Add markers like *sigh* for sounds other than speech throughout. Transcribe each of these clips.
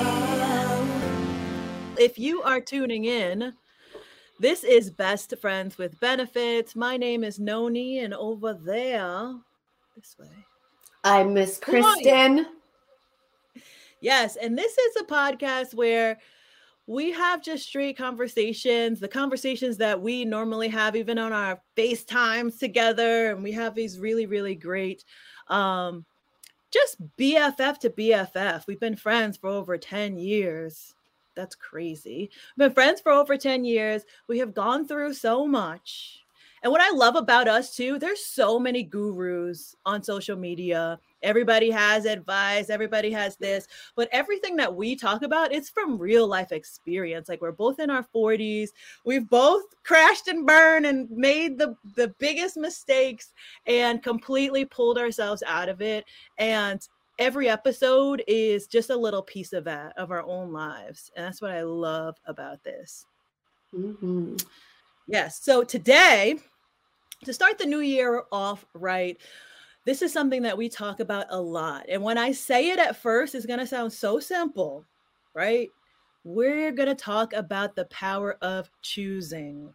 Um, if you are tuning in, this is Best Friends with Benefits. My name is Noni, and over there, this way, I'm Miss Kristen. Yes, and this is a podcast where we have just straight conversations, the conversations that we normally have even on our FaceTimes together. And we have these really, really great um just BFF to BFF. We've been friends for over 10 years. That's crazy. We've been friends for over 10 years. We have gone through so much. And what I love about us too, there's so many gurus on social media. Everybody has advice, everybody has this, but everything that we talk about, it's from real life experience. Like we're both in our 40s. We've both crashed and burned and made the the biggest mistakes and completely pulled ourselves out of it. And every episode is just a little piece of that of our own lives. And that's what I love about this. Mm-hmm. Yes. So today, to start the new year off right, this is something that we talk about a lot. And when I say it at first, it's going to sound so simple, right? We're going to talk about the power of choosing.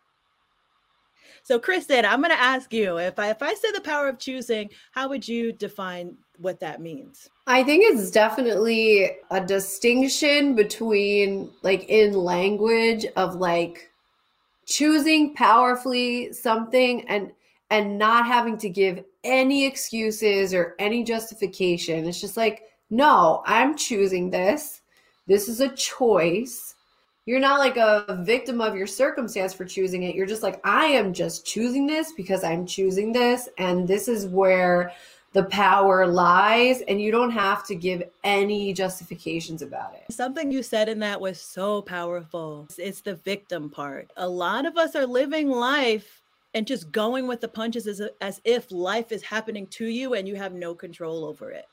So, Kristen, I'm going to ask you if I if I say the power of choosing, how would you define what that means? I think it's definitely a distinction between like in language of like choosing powerfully something and and not having to give any excuses or any justification. It's just like, no, I'm choosing this. This is a choice. You're not like a victim of your circumstance for choosing it. You're just like, I am just choosing this because I'm choosing this. And this is where the power lies and you don't have to give any justifications about it. Something you said in that was so powerful. It's the victim part. A lot of us are living life and just going with the punches as, as if life is happening to you and you have no control over it.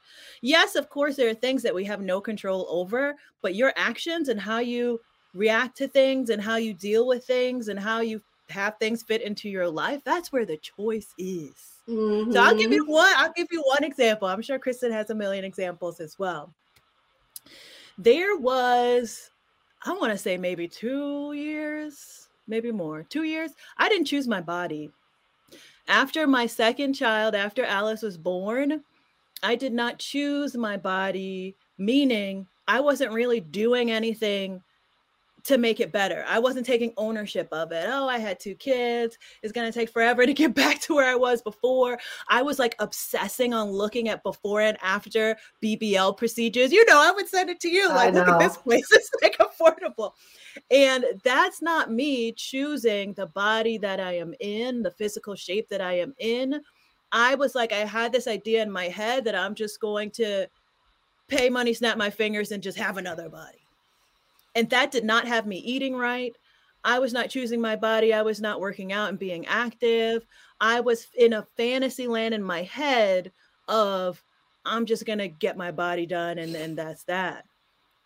Yes, of course, there are things that we have no control over, but your actions and how you react to things and how you deal with things and how you have things fit into your life, that's where the choice is. Mm-hmm. So I'll give you one. I'll give you one example. I'm sure Kristen has a million examples as well. There was, I want to say maybe two years, maybe more, two years. I didn't choose my body. After my second child, after Alice was born, I did not choose my body, meaning I wasn't really doing anything to make it better. I wasn't taking ownership of it. Oh, I had two kids. It's going to take forever *laughs* to get back to where I was before. I was like obsessing on looking at before and after BBL procedures. You know, I would send it to you like, look at this place. *laughs* It's like affordable. And that's not me choosing the body that I am in, the physical shape that I am in. I was like, I had this idea in my head that I'm just going to pay money, snap my fingers, and just have another body and that did not have me eating right. I was not choosing my body. I was not working out and being active. I was in a fantasy land in my head of I'm just going to get my body done and then that's that.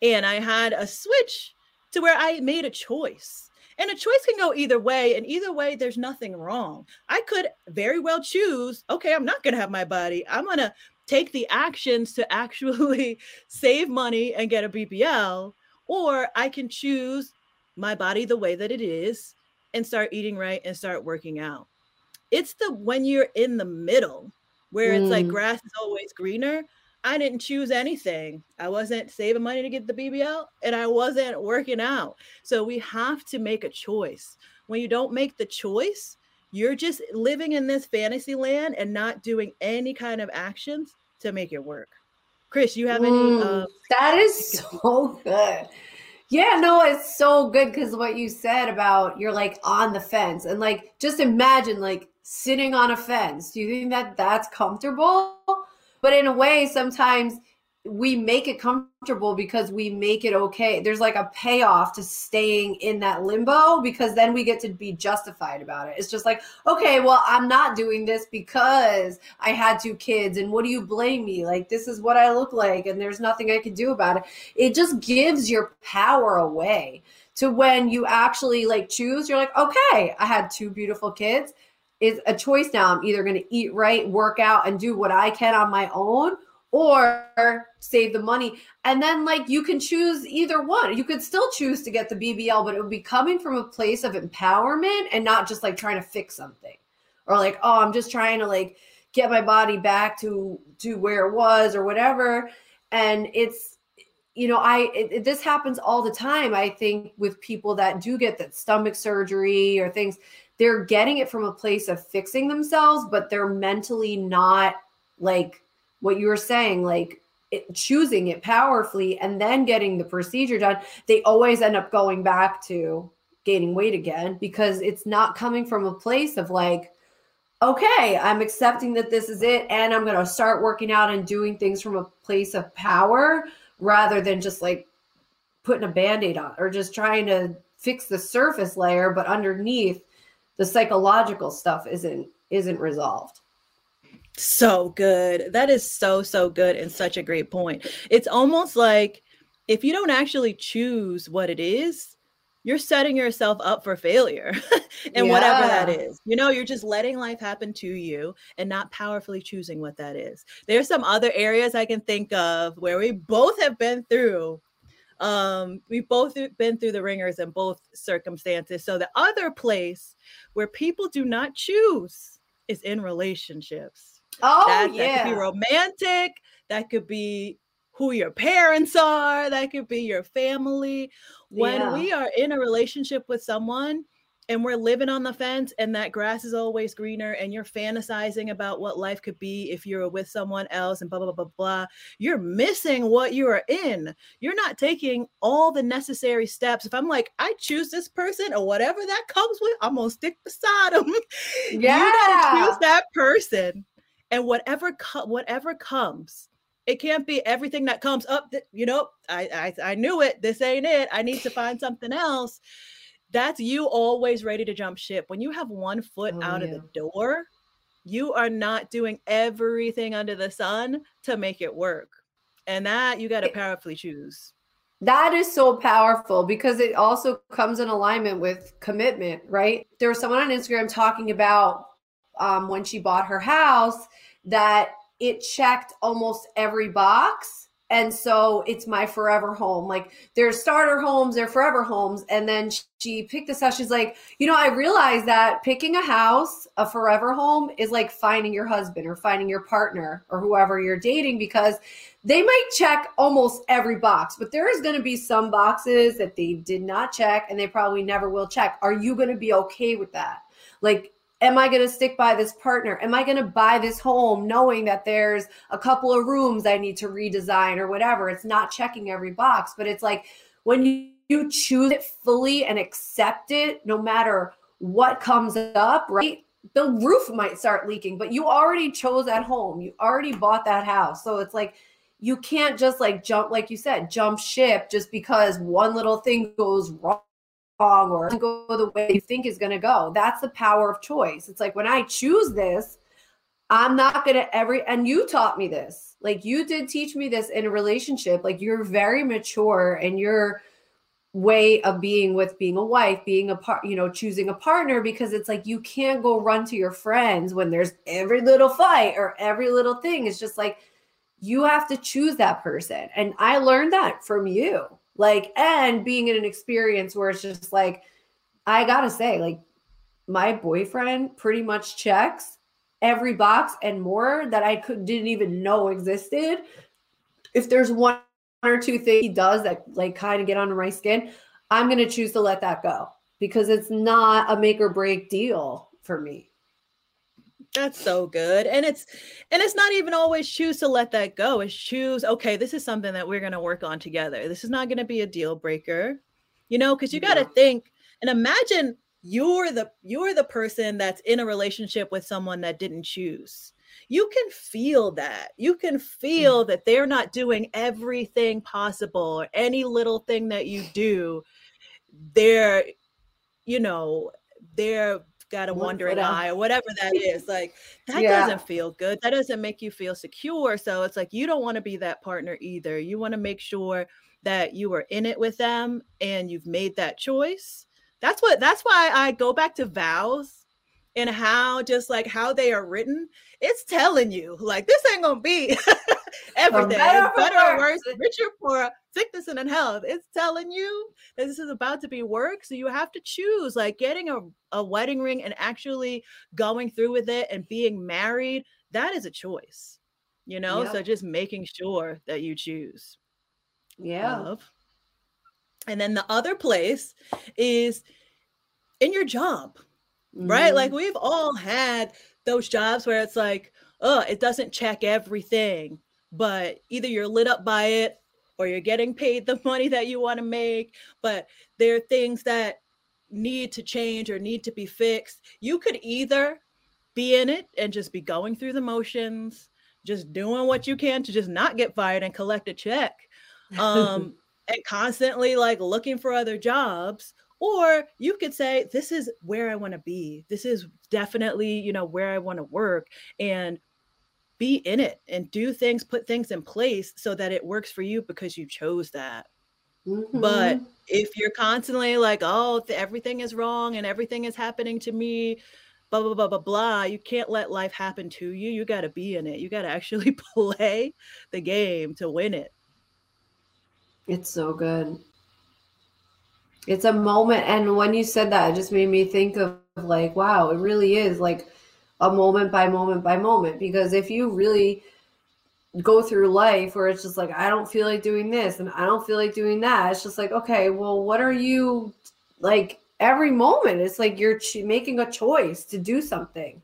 And I had a switch to where I made a choice. And a choice can go either way. And either way, there's nothing wrong. I could very well choose, okay, I'm not going to have my body. I'm going to take the actions to *laughs* actually save money and get a BBL or I can choose my body the way that it is and start eating right and start working out. It's the when you're in the middle where it's like Mm. grass is always greener. I didn't choose anything. I wasn't saving money to get the BBL and I wasn't working out. So we have to make a choice. When you don't make the choice, you're just living in this fantasy land and not doing any kind of actions to make it work. Chris, you have any Mm, uh, that is so good. Yeah, no, it's so good because what you said about you're like on the fence and like just imagine like sitting on a fence. Do you think that that's comfortable? But in a way, sometimes we make it comfortable because we make it okay. There's like a payoff to staying in that limbo because then we get to be justified about it. It's just like, okay, well, I'm not doing this because I had two kids, and what do you blame me? Like, this is what I look like, and there's nothing I can do about it. It just gives your power away to when you actually like choose, you're like, okay, I had two beautiful kids. It's a choice now. I'm either going to eat right, work out, and do what I can on my own, or save the money. And then, like, you can choose either one. You could still choose to get the BBL, but it would be coming from a place of empowerment and not just like trying to fix something or like, oh, I'm just trying to like get my body back to to where it was or whatever. And it's, you know, I it, this happens all the time. I think with people that do get that stomach surgery or things, they're getting it from a place of fixing themselves, but they're mentally not like what you were saying, like it, choosing it powerfully and then getting the procedure done, they always end up going back to gaining weight again because it's not coming from a place of like, okay, I'm accepting that this is it and I'm going to start working out and doing things from a place of power rather than just like putting a band aid on or just trying to fix the surface layer, but underneath the psychological stuff isn't isn't resolved. So good. That is so, so good and such a great point. It's almost like if you don't actually choose what it is, you're setting yourself up for failure *laughs* and yeah. whatever that is. You know, you're just letting life happen to you and not powerfully choosing what that is. There's some other areas I can think of where we both have been through um we've both been through the ringers in both circumstances so the other place where people do not choose is in relationships Oh, that, yeah. That could be romantic. That could be who your parents are. That could be your family. When yeah. we are in a relationship with someone and we're living on the fence and that grass is always greener and you're fantasizing about what life could be if you were with someone else and blah, blah, blah, blah, blah, you're missing what you are in. You're not taking all the necessary steps. If I'm like, I choose this person or whatever that comes with, I'm going to stick beside them. *laughs* Yeah. you got to choose that person and whatever co- whatever comes it can't be everything that comes up th- you know I, I i knew it this ain't it i need to find something else. That's you always ready to jump ship. When you have one foot oh, out yeah. of the door you are not doing everything under the sun to make it work. And that you got to powerfully choose. That is so powerful because it also comes in alignment with commitment right? There was someone on instagram talking about um, when she bought her house that it checked almost every box. And so it's my forever home. Like there's starter homes, they're forever homes. And then she picked this house. She's like, you know, I realized that picking a house, a forever home, is like finding your husband or finding your partner or whoever you're dating because they might check almost every box, but there is going to be some boxes that they did not check and they probably never will check. Are you going to be okay with that? Like, am I going to stick by this partner? Am I going to buy this home knowing that there's a couple of rooms I need to redesign or whatever? It's not checking every box, but it's like when you, you choose it fully and accept it, no matter what comes up, right? The roof might start leaking, but you already chose that home. You already bought that house. So it's like, you can't just like jump, like you said, jump ship just because one little thing goes wrong wrong or go the way you think is going to go. That's the power of choice. It's like when I choose this, I'm not going to every, and you taught me this. Like you did teach me this in a relationship. Like you're very mature and your way of being with being a wife, being a part, you know, choosing a partner because it's like you can't go run to your friends when there's every little fight or every little thing. It's just like you have to choose that person. And I learned that from you like, and being in an experience where it's just like, I gotta say, like, my boyfriend pretty much checks every box and more that I could didn't even know existed. If there's one or two things he does that like kind of get under my skin, I'm gonna choose to let that go because it's not a make or break deal for me. That's so good. And it's and it's not even always choose to let that go. It's choose, okay, this is something that we're going to work on together. This is not going to be a deal breaker. You know, cuz you got to yeah. think and imagine you're the you're the person that's in a relationship with someone that didn't choose. You can feel that. You can feel mm. that they're not doing everything possible or any little thing that you do they're you know, they're got a wandering eye or whatever that is. Like that yeah. doesn't feel good. That doesn't make you feel secure. So it's like you don't want to be that partner either. You want to make sure that you are in it with them and you've made that choice. That's what that's why I go back to vows and how just like how they are written, it's telling you like this ain't gonna be *laughs* everything. Better, better or worse, richer, poor, sickness and health. It's telling you that this is about to be work. So you have to choose like getting a, a wedding ring and actually going through with it and being married. That is a choice, you know? Yep. So just making sure that you choose. Yeah. Love. And then the other place is in your job, mm-hmm. right? Like we've all had those jobs where it's like, oh, it doesn't check everything, but either you're lit up by it or you're getting paid the *laughs* money that you want to make, but there are things that need to change or need to be fixed. You could either be in it and just be going through the motions, just doing what you can to just not get fired and collect a check. *laughs* Um, and constantly like looking for other jobs or you could say this is where i want to be. This is definitely you know where i want to work and be in it and do things put things in place so that it works for you because you chose that. Mm-hmm. but if you're constantly like oh everything is wrong and everything is happening to me blah blah blah blah blah you can't let life happen to you. You got to be in it. You got to actually *laughs* play the game to win it. It's so good. It's a moment. And when you said that, it just made me think of like, wow, it really is like a moment by moment by moment. Because if you really go through life where it's just like, I don't feel like doing this and I don't feel like doing that, it's just like, okay, well, what are you like every moment? It's like you're making a choice to do something,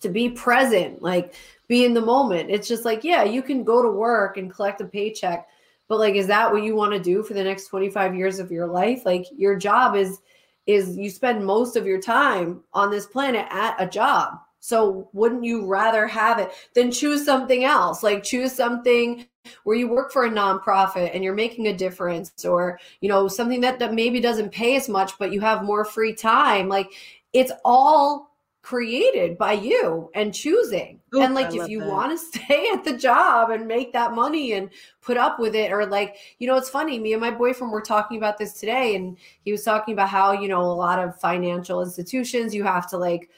to be present, like be in the moment. It's just like, yeah, you can go to work and collect a paycheck but like is that what you want to do for the next 25 years of your life? Like your job is is you spend most of your time on this planet at a job. So wouldn't you rather have it than choose something else? Like choose something where you work for a nonprofit and you're making a difference or you know something that, that maybe doesn't pay as much but you have more free time. Like it's all created by you and choosing. Ooh, and like if you want to *laughs* stay at the job and make that money and put up with it or like you know it's funny me and my boyfriend were talking about this today and he was talking about how you know a lot of financial institutions you have to like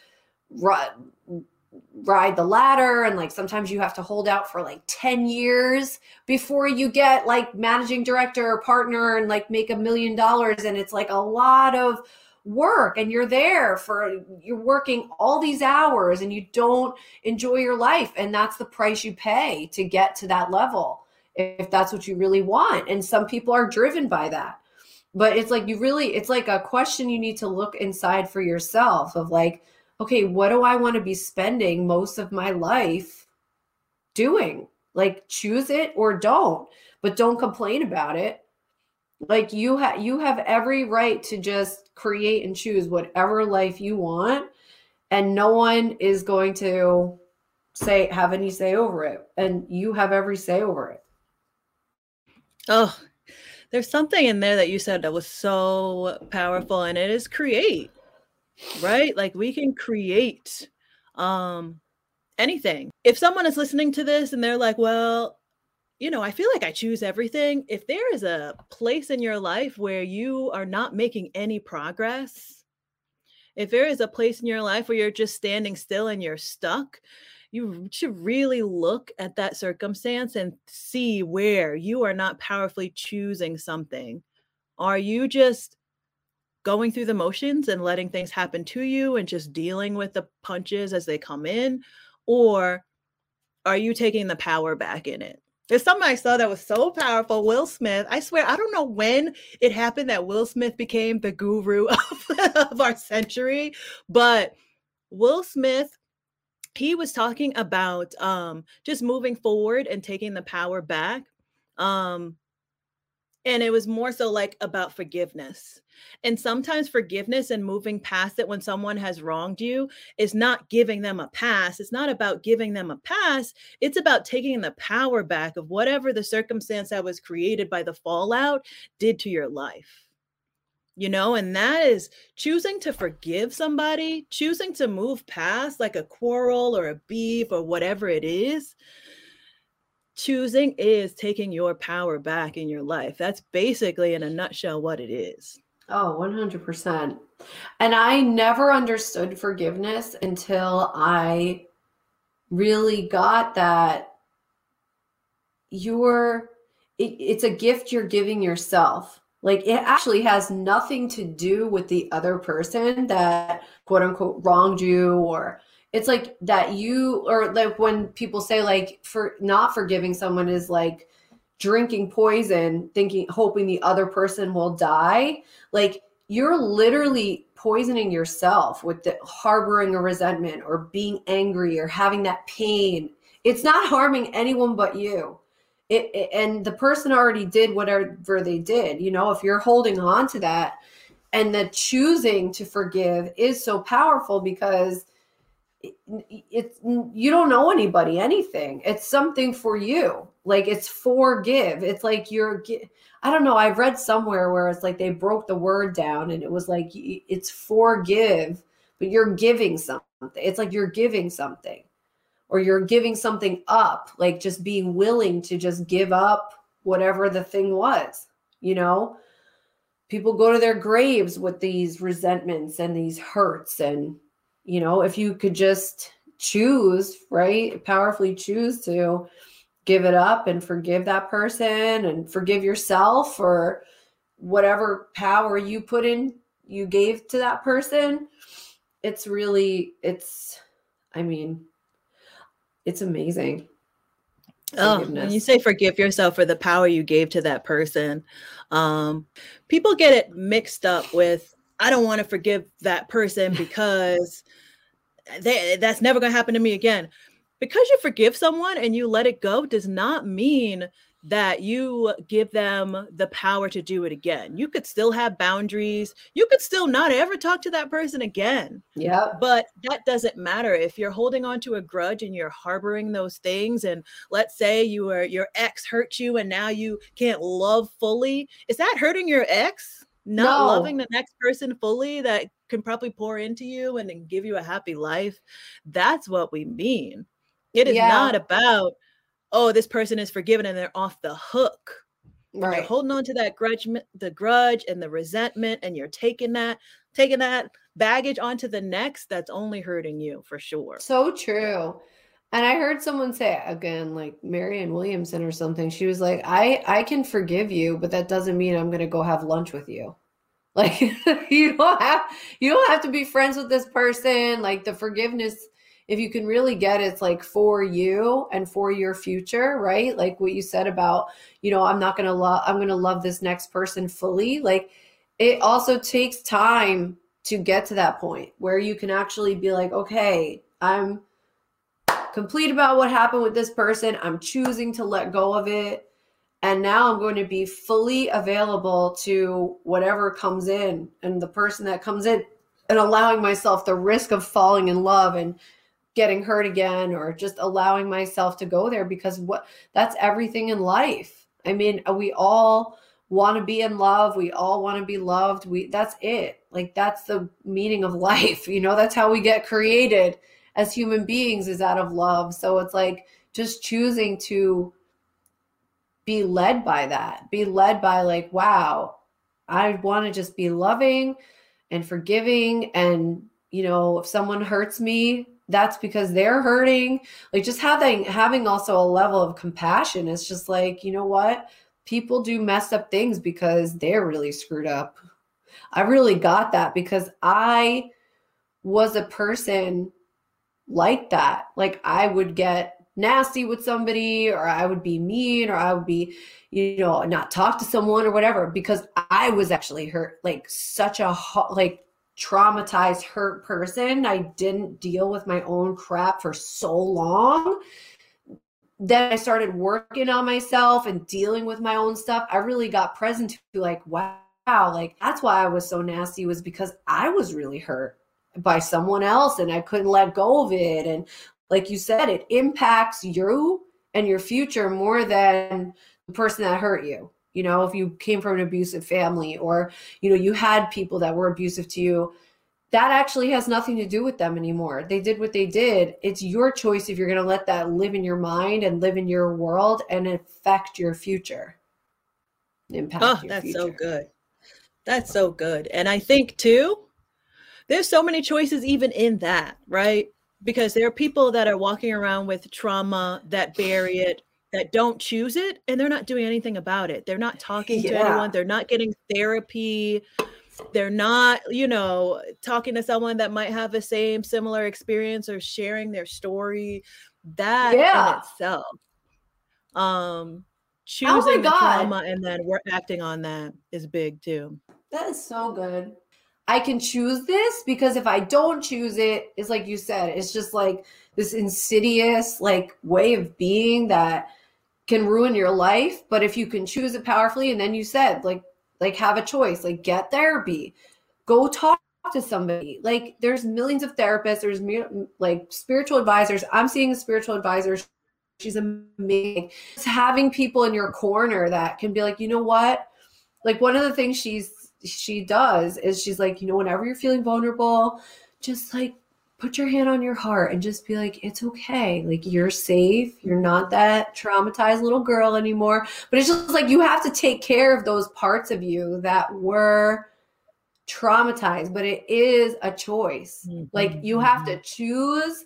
run ride the ladder and like sometimes you have to hold out for like 10 years before you get like managing director or partner and like make a million dollars and it's like a lot of work and you're there for you're working all these hours and you don't enjoy your life. And that's the price you pay to get to that level if that's what you really want. And some people are driven by that. But it's like you really it's like a question you need to look inside for yourself of like okay what do i want to be spending most of my life doing? Like choose it or don't but don't complain about it like you have you have every right to just create and choose whatever life you want and no one is going to say have any say over it and you have every say over it. Oh there's something in there that you said that was so powerful and it is create right? Like we can create um anything. If someone is listening to this and they're like well you know, I feel like I choose everything. If there is a place in your life where you are not making any progress, if there is a place in your life where you're just standing still and you're stuck, you should really look at that circumstance and see where you are not powerfully choosing something. Are you just going through the motions and letting things happen to you and just dealing with the punches as they come in? Or are you taking the power back in it? There's something I saw that was so powerful. Will Smith, I swear, I don't know when it happened that Will Smith became the guru *laughs* of, of our century, but Will Smith he was talking about um just moving forward and taking the power back um and it was more so like about forgiveness and sometimes forgiveness and moving past it when someone has wronged you is not giving them a pass it's not about giving them a pass it's about taking the power back of whatever the circumstance that was created by the fallout did to your life. You know and that is choosing to forgive somebody choosing to move past like a quarrel or a beef or whatever it is choosing is taking your power back in your life. That's basically in a nutshell what it is. Oh, 100%. And I never understood forgiveness until I really got that you're it, it's a gift you're giving yourself like it actually has nothing to do with the other person that quote unquote wronged you or it's like that you or like when people say like for not forgiving someone is like drinking poison thinking hoping the other person will die. Like you're literally poisoning yourself with the harboring a resentment or being angry or having that pain. It's not harming anyone but you. It, it, and the person already did whatever they did you know if you're holding on to that and the choosing to forgive is so powerful because it, it's you don't know anybody anything it's something for you like it's forgive it's like you're i don't know i've read somewhere where it's like they broke the word down and it was like it's forgive but you're giving something it's like you're giving something or you're giving something up, like just being willing to just give up whatever the thing was, you know? People go to their graves with these resentments and these hurts. And, you know, if you could just choose, right? Powerfully choose to give it up and forgive that person and forgive yourself or whatever power you put in, you gave to that person. It's really, it's, I mean, it's amazing. Oh, when you say forgive yourself for the power you gave to that person, um, people get it mixed up with I don't want to forgive that person *laughs* because they, that's never going to happen to me again. Because you forgive someone and you let it go does not mean that you give them the power to do it again. You could still have boundaries. You could still not ever talk to that person again. Yeah. But that doesn't matter if you're holding on to a grudge and you're harboring those things and let's say you were your ex hurt you and now you can't love fully. Is that hurting your ex? Not no. loving the next person fully that can probably pour into you and then give you a happy life. That's what we mean. It is yeah. not about oh, this person is forgiven and they're off the hook. Right. You're holding on to that grudge, the grudge and the resentment, and you're taking that, taking that baggage onto the next. That's only hurting you for sure. So true. And I heard someone say again, like Marianne Williamson or something. She was like, "I I can forgive you, but that doesn't mean I'm going to go have lunch with you." *laughs* Like *laughs* you don't have you don't have to be friends with this person. Like the forgiveness if you can really get it's like for you and for your future, right? Like what you said about, you know, I'm not going to love I'm going to love this next person fully. Like it also takes time to get to that point where you can actually be like, okay, I'm complete about what happened with this person. I'm choosing to let go of it. And now I'm going to be fully available to whatever comes in and the person that comes in and allowing myself the risk of falling in love and getting hurt again or just allowing myself to go there because what that's everything in life. I mean, we all want to be in love, we all want to be loved. We that's it. Like that's the meaning of *laughs* life. You know, that's how we get created as human beings is out of love. So it's like just choosing to be led by that. Be led by like, wow, I want to just be loving and forgiving and you know, if someone hurts me, that's because they're hurting like just having having also a level of compassion it's just like you know what people do messed up things because they're really screwed up i really got that because i was a person like that like i would get nasty with somebody or i would be mean or i would be you know not talk to someone or whatever because i was actually hurt like such a like traumatized, hurt person. I didn't deal with my own crap for so long. Then I started working on myself and dealing with my own stuff. I really got present to like, wow, like that's why I was so nasty was because I was really hurt by someone else and I couldn't let go of it. And like you said, it impacts you and your future more than the person that hurt you you know if you came from an abusive family or you know you had people that were abusive to you that actually has nothing to do with them anymore they did what they did it's your choice if you're going to let that live in your mind and live in your world and affect your future impact oh that's future. so good That's so good. And I think too, there's so many choices even in that, right? Because there are people that are walking around with trauma that bury it, that don't choose it, and they're not doing anything about it. They're not talking to anyone, they're not getting therapy. They're not, you know, talking to someone that might have the same similar experience or sharing their story. That Yeah. in itself. Um Oh choosing my the trauma and then we're acting on that is big too. That is so good. I can choose this because if I don't choose it, it's like you said, it's just like this insidious like way of being that can ruin your life. But if you can choose it powerfully, and then you said like like have a choice, like get therapy, go talk to somebody. Like there's millions of therapists, there's like spiritual advisors. I'm seeing a spiritual advisor. She's amazing. It's having people in your corner that can be like, you know what? Like one of the things she's she does is she's like, you know, whenever you're feeling vulnerable, just like put your hand on your heart and just be like, it's okay. Like you're safe. You're not that traumatized little girl anymore. But it's just like you have to take care of those parts of you that were traumatized, but it is a choice. Like Mhm, you have to choose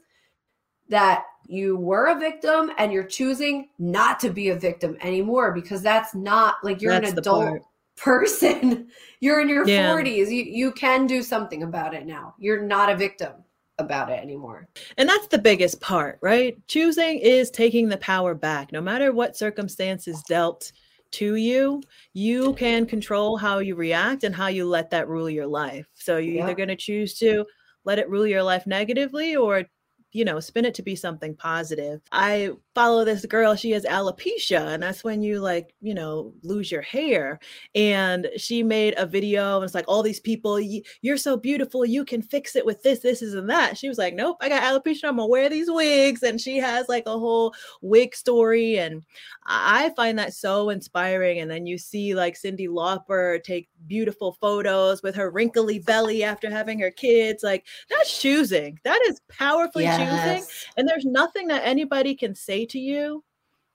that you were a victim and you're choosing not to be a victim anymore because that's not like you're That's an adult. Person. *laughs* You're in your Yeah. 40s. You you can do something about it now. You're not a victim about it anymore. And that's the biggest part, right? Choosing is taking the power back. No matter what circumstances dealt to you, you can control how you react and how you let that rule your life. So you're Yeah. either going to choose to let it rule your life negatively or you know, spin it to be something positive. I follow this girl, she has alopecia, and that's when you like, you know, lose your hair. And she made a video and it's like, all these people, you're so beautiful, you can fix it with this, this, is, and that. She was like, nope, I got alopecia, I'm gonna wear these wigs. And she has like a whole wig story. And I find that so inspiring. And then you see like Cyndi Lauper take beautiful photos with her wrinkly belly after having her kids. Like, that's choosing. That is powerfully choosing. And there's nothing that anybody can say to you,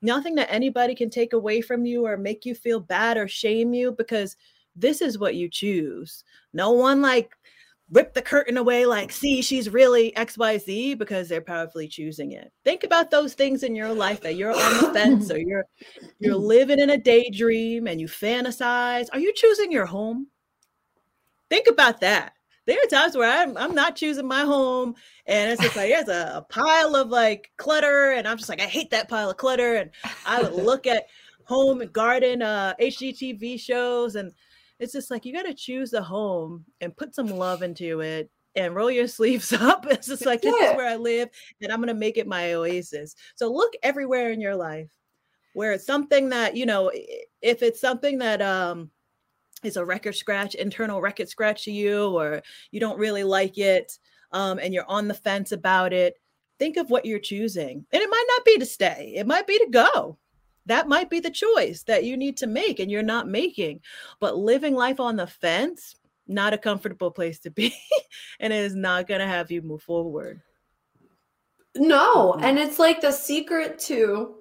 nothing that anybody can take away from you or make you feel bad or shame you because this is what you choose. No one like rip the curtain away like, see, she's really XYZ because they're powerfully choosing it. Think about those things in your life that you're on the fence or you're you're *laughs* living in a daydream and you fantasize. Are you choosing your home? Think about that. There are times where I'm, I'm not choosing my home and it's just like there's a, a pile of like clutter and i'm just like i hate that pile of clutter and i would *laughs* look at home and garden uh hgtv shows and it's just like you got to choose a home and put some love into it and roll your *laughs* sleeves up. It's just like this is where i live and i'm going to make it my oasis. So look everywhere in your life where it's something that you know if it's something that um is a record scratch internal record scratch to you or you don't really like it um, and you're on the fence about it, think of what you're choosing. And it might not be to stay, it might be to go. That might be the choice that you need to make and you're not making. But living life on the fence, not a comfortable place to be. *laughs* and it is not going to have you move forward. No, Mhm. and it's like the secret to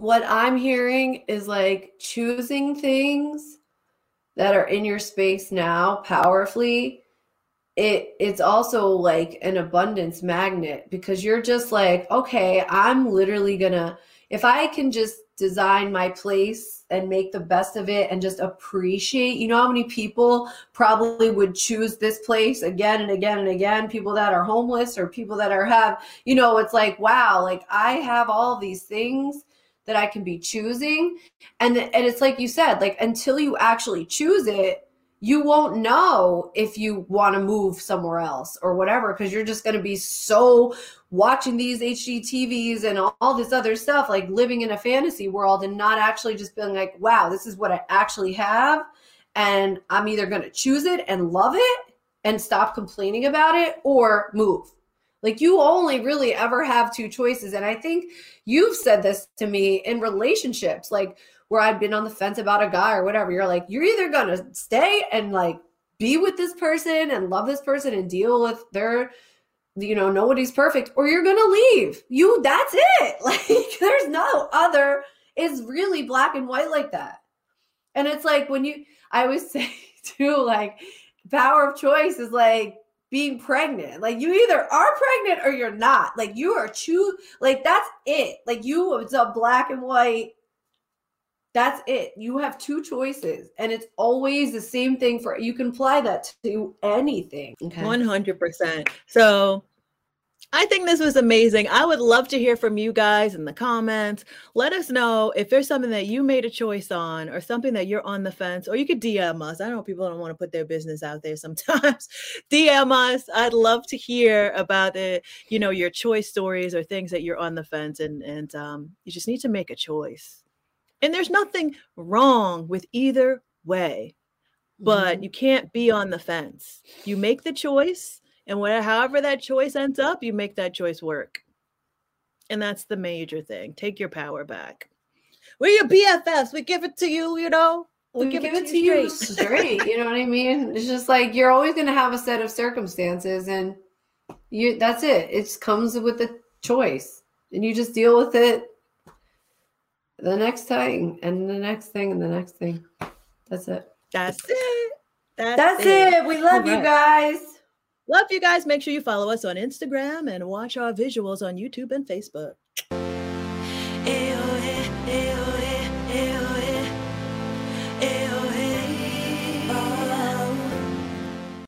what I'm hearing is like choosing things that are in your space now powerfully. It it's also like an abundance magnet because you're just like, okay, I'm literally gonna if I can just design my place and make the best of it and just appreciate, you know how many people probably would choose this place again and again and again, people that are homeless or people that are have, you know, it's like, wow, like I have all these things that I can be choosing. And and it's like you said, like until you actually choose it, you won't know if you want to move somewhere else or whatever because you're just going to be so watching these HGTVs and all, all this other stuff like living in a fantasy world and not actually just being like wow this is what I actually have and I'm either going to choose it and love it and stop complaining about it or move like you only really ever have two choices and I think you've said this to me in relationships like where I've been on the fence about a guy or whatever. You're like, you're either gonna stay and like be with this person and love this person and deal with their, you know, nobody's perfect, or you're gonna leave. You, that's it. *laughs* Like, there's no other. It's really black and white like that. And it's like when you, I always *laughs* say too, like power of choice is like being pregnant. Like you either are pregnant or you're not. Like you are choose like that's it. Like you it's a black and white. That's it. You have two choices and it's always the same thing for you can apply that to anything. Okay. 100%. So I think this was amazing. I would love to hear from you guys in the comments. Let us know if there's something that you made a choice on or something that you're on the fence, or you could DM us. I know people don't want to put their business out there sometimes. *laughs* DM us. I'd love to hear about it, you know, your choice stories or things that you're on the fence and and um, you just need to make a choice. And there's nothing wrong with either way, but mm-hmm. you can't be on the fence. You make the choice and whatever, however that choice ends up, you make that choice work. And that's the major thing. Take your power back. We're your BFFs. We give it to you, you know. We, we give, give, it, to, you straight. straight. you know what I mean? It's just like you're always going to have a set of circumstances, and you that's it. It comes with the choice, and you just deal with it the next thing, and the next thing, and the next thing. That's it. That's it. That's, that's it. it. We love right. you guys. Love you guys. Make sure you follow us on Instagram and watch our visuals on YouTube and Facebook.